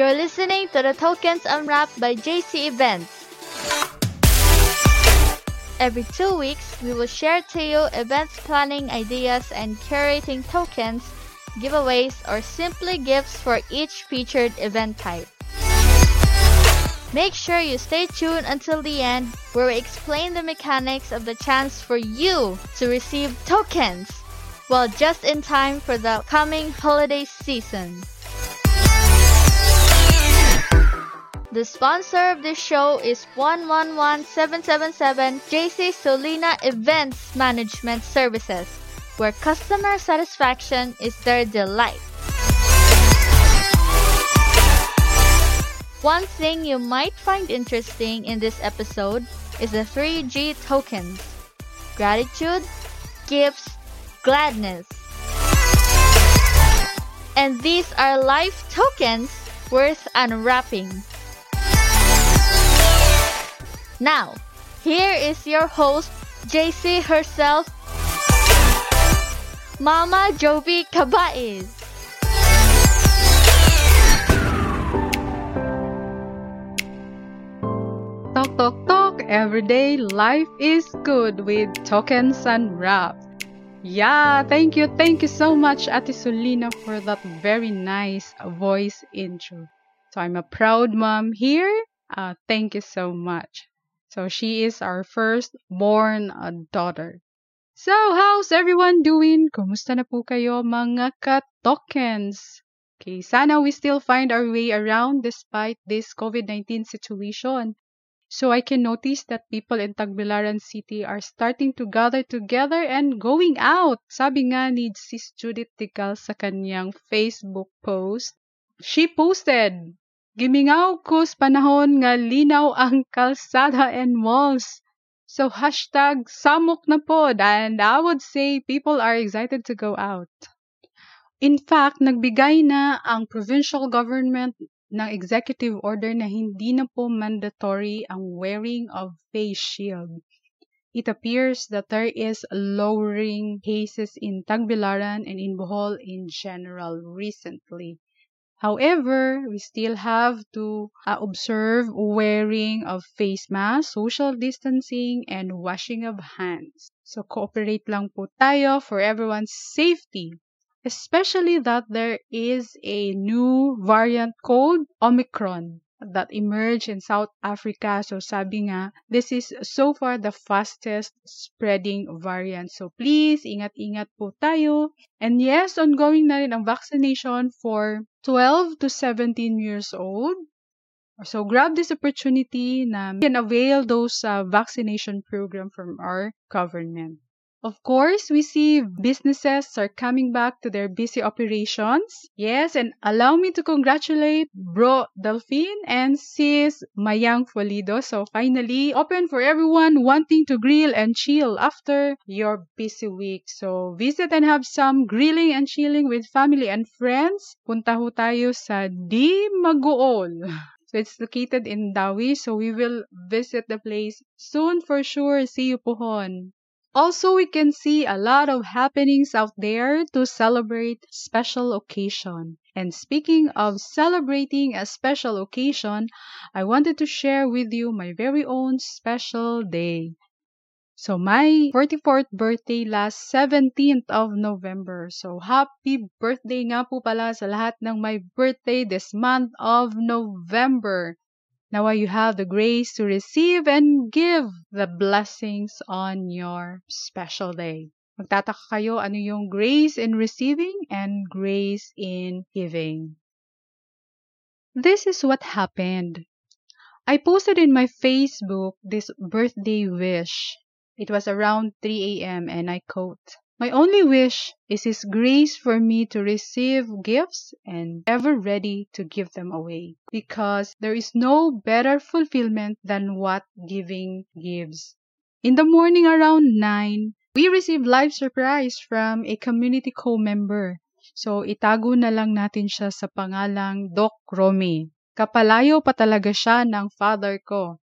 You're listening to the Tokens Unwrapped by JC Events. Every two weeks, we will share to you events planning ideas and curating tokens, giveaways, or simply gifts for each featured event type. Make sure you stay tuned until the end where we explain the mechanics of the chance for you to receive tokens. Well, just in time for the coming holiday season. The sponsor of this show is 111777 JC Solina Events Management Services, where customer satisfaction is their delight. One thing you might find interesting in this episode is the 3G tokens gratitude, gifts, gladness. And these are life tokens worth unwrapping. Now, here is your host, JC herself, Mama Joby Cabaiz. Talk, talk, talk. Everyday life is good with tokens and rap. Yeah, thank you, thank you so much, Ate for that very nice voice intro. So I'm a proud mom here. Uh, thank you so much. So she is our first born uh, daughter. So, how's everyone doing? Kumusta na po kayo mga ka-tokens? Okay, sana we still find our way around despite this COVID-19 situation. So I can notice that people in Tagbilaran City are starting to gather together and going out. Sabi nga ni Sis Judith Tical sa kanyang Facebook post. She posted, Gimingaw ko sa panahon nga linaw ang kalsada and malls. So hashtag samok na pod and I would say people are excited to go out. In fact, nagbigay na ang provincial government ng executive order na hindi na po mandatory ang wearing of face shield. It appears that there is lowering cases in Tagbilaran and in Bohol in general recently. However, we still have to uh, observe wearing of face mask, social distancing, and washing of hands. So cooperate lang po tayo for everyone's safety. Especially that there is a new variant called Omicron that emerged in South Africa. So sabi nga, this is so far the fastest spreading variant. So please, ingat-ingat po tayo. And yes, ongoing na rin ang vaccination for 12 to 17 years old. So grab this opportunity na can avail those uh, vaccination program from our government. Of course, we see businesses are coming back to their busy operations. Yes, and allow me to congratulate Bro Delphine and Sis Mayang Folido. So finally, open for everyone wanting to grill and chill after your busy week. So visit and have some grilling and chilling with family and friends. Punta ho tayo sa Di Maguol. So it's located in Dawi. So we will visit the place soon for sure. See you pohon. Also, we can see a lot of happenings out there to celebrate special occasion. And speaking of celebrating a special occasion, I wanted to share with you my very own special day. So my 44th birthday last 17th of November. So happy birthday nga po pala sa lahat ng my birthday this month of November. Now you have the grace to receive and give the blessings on your special day. Magtataka kayo ano yung grace in receiving and grace in giving. This is what happened. I posted in my Facebook this birthday wish. It was around 3 a.m. and I quote, My only wish is His grace for me to receive gifts and ever ready to give them away. Because there is no better fulfillment than what giving gives. In the morning around 9, we received live surprise from a community co-member. So itago na lang natin siya sa pangalang Doc Romy. Kapalayo pa talaga siya ng father ko.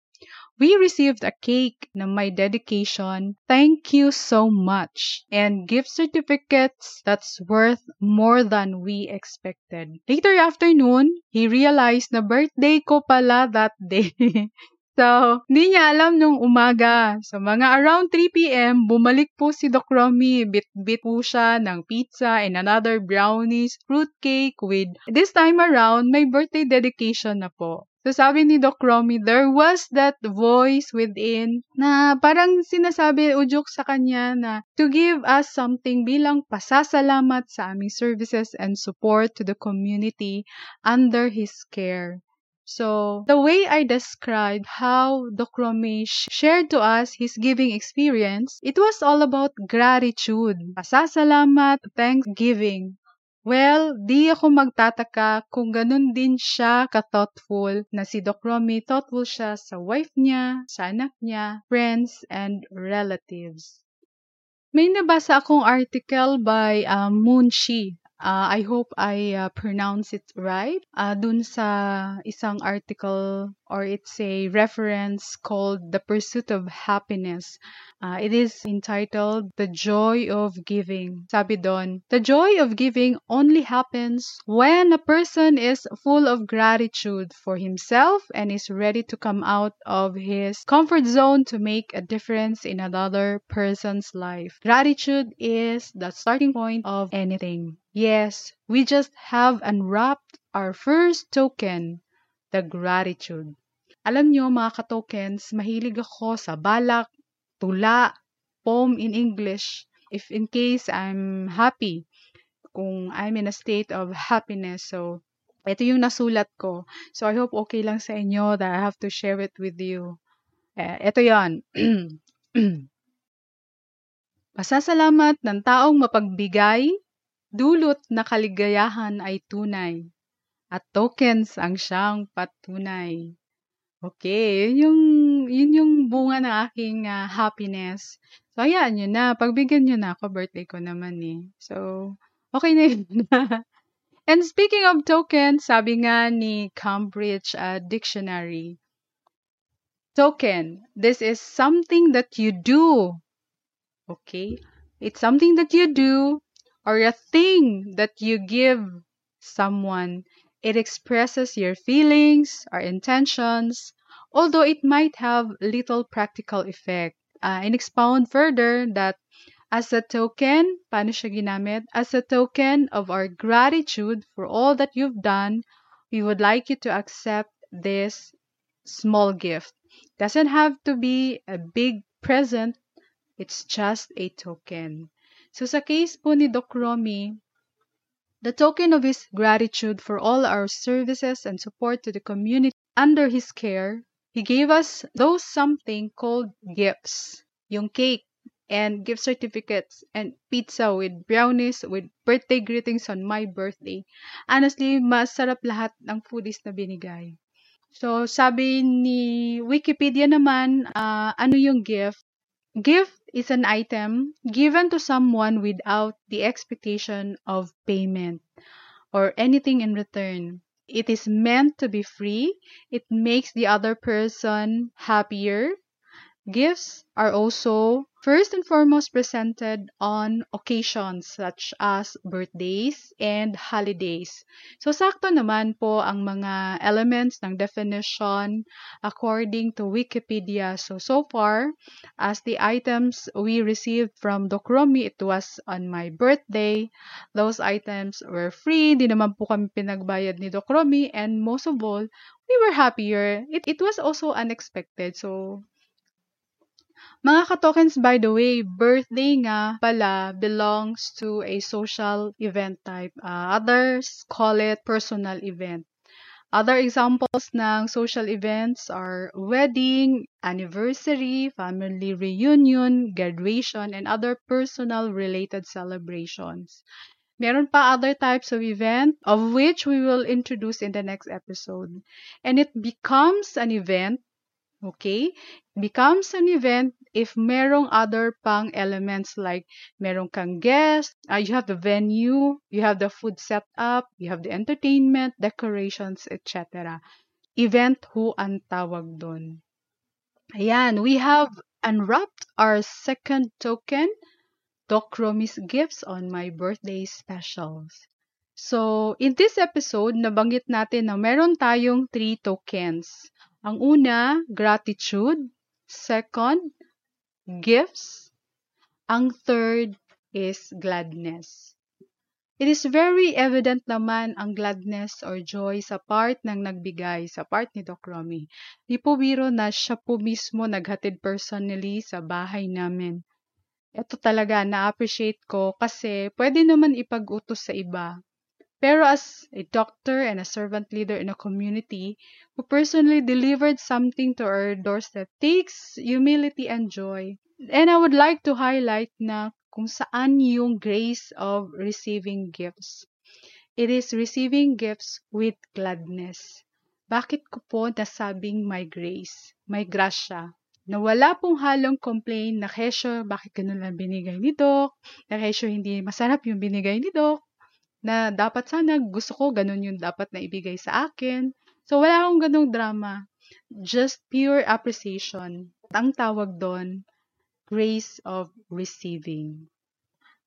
We received a cake na my dedication. Thank you so much. And gift certificates that's worth more than we expected. Later afternoon, he realized na birthday ko pala that day. So, hindi niya alam nung umaga. So, mga around 3 p.m., bumalik po si Doc Romy. Bit-bit po siya ng pizza and another brownies, fruitcake with, this time around, may birthday dedication na po. So sabi ni Doc Romy, there was that voice within na parang sinasabi ujuk sa kanya na to give us something bilang pasasalamat sa aming services and support to the community under his care. So, the way I described how Doc Romy shared to us his giving experience, it was all about gratitude, pasasalamat, thanksgiving. Well, di ako magtataka kung ganun din siya ka-thoughtful na si Doc Romy thoughtful siya sa wife niya, sa anak niya, friends, and relatives. May nabasa akong article by uh, Moon Shi Uh, I hope I uh, pronounce it right. Uh, dun sa isang article or it's a reference called The Pursuit of Happiness. Uh, it is entitled The Joy of Giving. Sabi doon, the joy of giving only happens when a person is full of gratitude for himself and is ready to come out of his comfort zone to make a difference in another person's life. Gratitude is the starting point of anything. Yes, we just have unwrapped our first token, the gratitude. Alam nyo mga ka-tokens, mahilig ako sa balak, tula, poem in English, if in case I'm happy, kung I'm in a state of happiness. So, ito yung nasulat ko. So, I hope okay lang sa inyo that I have to share it with you. Eh, ito yon. Pasasalamat ng taong mapagbigay, Dulot na kaligayahan ay tunay, at tokens ang siyang patunay. Okay, yun yung, yun yung bunga ng aking uh, happiness. So, ayan, yun na. Pagbigyan nyo na ako, birthday ko naman eh. So, okay na yun And speaking of tokens, sabi nga ni Cambridge uh, Dictionary, token, this is something that you do. Okay? It's something that you do or a thing that you give someone. It expresses your feelings or intentions, although it might have little practical effect. Uh, and expound further that as a token, paano siya ginamit? As a token of our gratitude for all that you've done, we would like you to accept this small gift. Doesn't have to be a big present, it's just a token. So sa case po ni Doc Romy, the token of his gratitude for all our services and support to the community under his care, he gave us those something called gifts. Yung cake and gift certificates and pizza with brownies with birthday greetings on my birthday. Honestly, masarap lahat ng foodies na binigay. So, sabi ni Wikipedia naman, uh, ano yung gift? Gift is an item given to someone without the expectation of payment or anything in return. It is meant to be free. It makes the other person happier. Gifts are also first and foremost presented on occasions such as birthdays and holidays. So, sakto naman po ang mga elements ng definition according to Wikipedia. So, so far, as the items we received from Dokromi, it was on my birthday. Those items were free. Di naman po kami pinagbayad ni Dokromi. And most of all, we were happier. It, it was also unexpected. So, mga katokens, by the way, birthday nga pala belongs to a social event type. Uh, others call it personal event. Other examples ng social events are wedding, anniversary, family reunion, graduation, and other personal related celebrations. Meron pa other types of event of which we will introduce in the next episode. And it becomes an event Okay? Becomes an event if merong other pang elements like merong kang guest, uh, you have the venue, you have the food set up, you have the entertainment, decorations, etc. Event who ang tawag doon. Ayan, we have unwrapped our second token, Doc Gifts on my birthday specials. So, in this episode, nabanggit natin na meron tayong three tokens. Ang una, gratitude. Second, gifts. Ang third is gladness. It is very evident naman ang gladness or joy sa part ng nagbigay, sa part ni Doc Romy. Di po biro na siya po mismo naghatid personally sa bahay namin. Ito talaga, na-appreciate ko kasi pwede naman ipag-utos sa iba. Pero as a doctor and a servant leader in a community who personally delivered something to our doorstep takes humility and joy. And I would like to highlight na kung saan yung grace of receiving gifts. It is receiving gifts with gladness. Bakit ko po nasabing my grace, my grasya? Na wala pong halong complain na kesyo, bakit ganun lang binigay ni Doc? Na kesyo hindi masarap yung binigay ni Doc? Na dapat sana gusto ko ganun yung dapat na ibigay sa akin. So wala akong ganung drama. Just pure appreciation. Ang tawag doon, grace of receiving.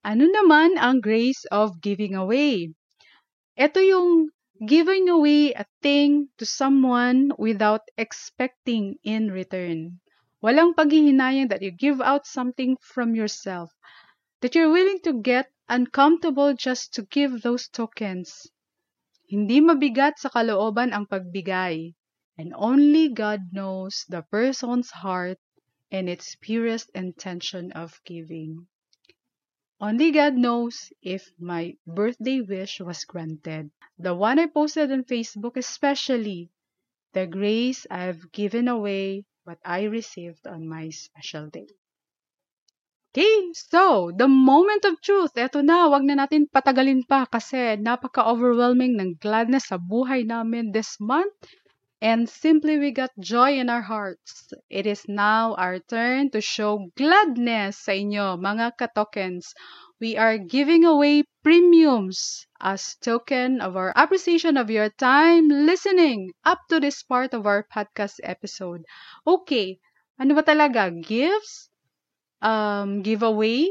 Ano naman ang grace of giving away? Ito yung giving away a thing to someone without expecting in return. Walang paghihinayang that you give out something from yourself, that you're willing to get uncomfortable just to give those tokens. Hindi mabigat sa kalooban ang pagbigay, and only God knows the person's heart and its purest intention of giving. Only God knows if my birthday wish was granted. The one I posted on Facebook, especially the grace I've given away what I received on my special day. Okay, so the moment of truth, eto na, wag na natin patagalin pa kasi napaka-overwhelming ng gladness sa buhay namin this month and simply we got joy in our hearts. It is now our turn to show gladness sa inyo, mga katokens. We are giving away premiums as token of our appreciation of your time listening up to this part of our podcast episode. Okay, ano ba talaga? Gifts? Um, giveaway?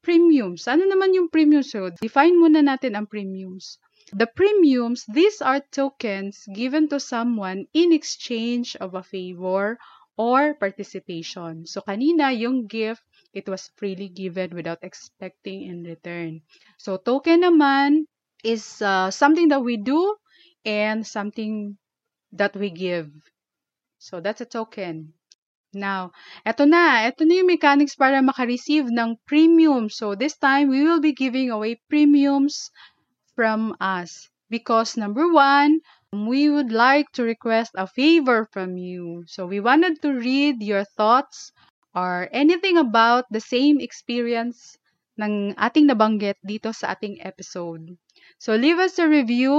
Premiums. Ano naman yung premiums? So, define muna natin ang premiums. The premiums, these are tokens given to someone in exchange of a favor or participation. So kanina, yung gift, it was freely given without expecting in return. So token naman is uh, something that we do and something that we give. So that's a token. Now, eto na. Eto na yung mechanics para makareceive ng premium. So this time, we will be giving away premiums from us. Because number one, we would like to request a favor from you. So we wanted to read your thoughts or anything about the same experience ng ating nabanggit dito sa ating episode. So leave us a review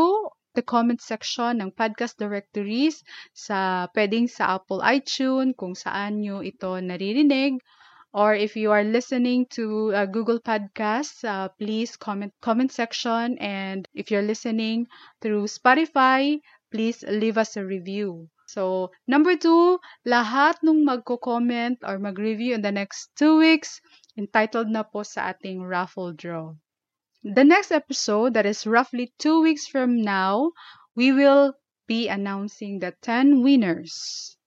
the comment section ng podcast directories sa pwedeng sa Apple iTunes kung saan nyo ito naririnig or if you are listening to uh, Google Podcasts, uh, please comment comment section and if you're listening through Spotify, please leave us a review. So, number two, lahat nung magko-comment or mag-review in the next two weeks, entitled na po sa ating raffle draw. The next episode, that is roughly two weeks from now, we will be announcing the 10 winners.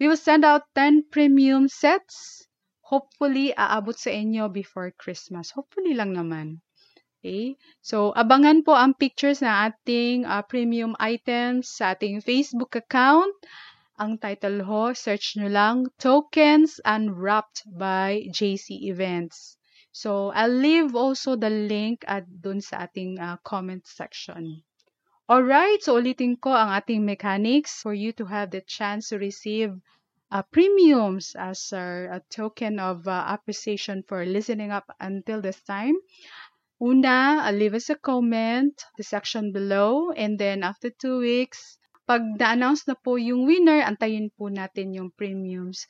We will send out 10 premium sets hopefully aabot sa inyo before Christmas. Hopefully lang naman. Okay? So, abangan po ang pictures ng ating uh, premium items sa ating Facebook account. Ang title ho, search nyo lang, Tokens Unwrapped by JC Events. So, I'll leave also the link at dun sa ating uh, comment section. Alright, so ulitin ko ang ating mechanics for you to have the chance to receive uh, premiums as a, a token of uh, appreciation for listening up until this time. Una, uh, leave us a comment, the section below, and then after two weeks, pag na-announce na po yung winner, antayin po natin yung premiums.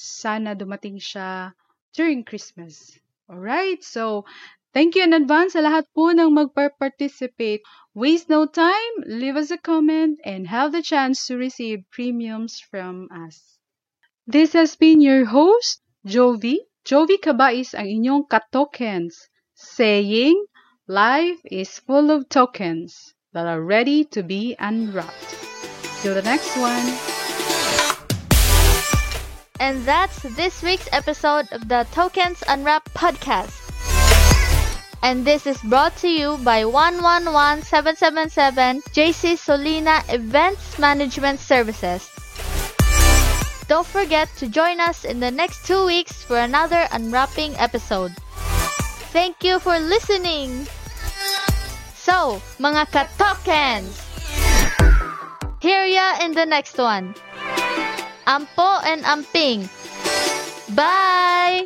Sana dumating siya during Christmas. Alright, so thank you in advance sa lahat po ng magpa-participate. Waste no time, leave us a comment, and have the chance to receive premiums from us. This has been your host, Jovi. Jovi Kabais ang inyong katokens, saying, Life is full of tokens that are ready to be unwrapped. Till the next one. And that's this week's episode of the Tokens Unwrapped podcast. And this is brought to you by 111777 JC Solina Events Management Services. Don't forget to join us in the next two weeks for another unwrapping episode. Thank you for listening! So, mga katokens! Hear ya in the next one. Ampo and Amping. Bye!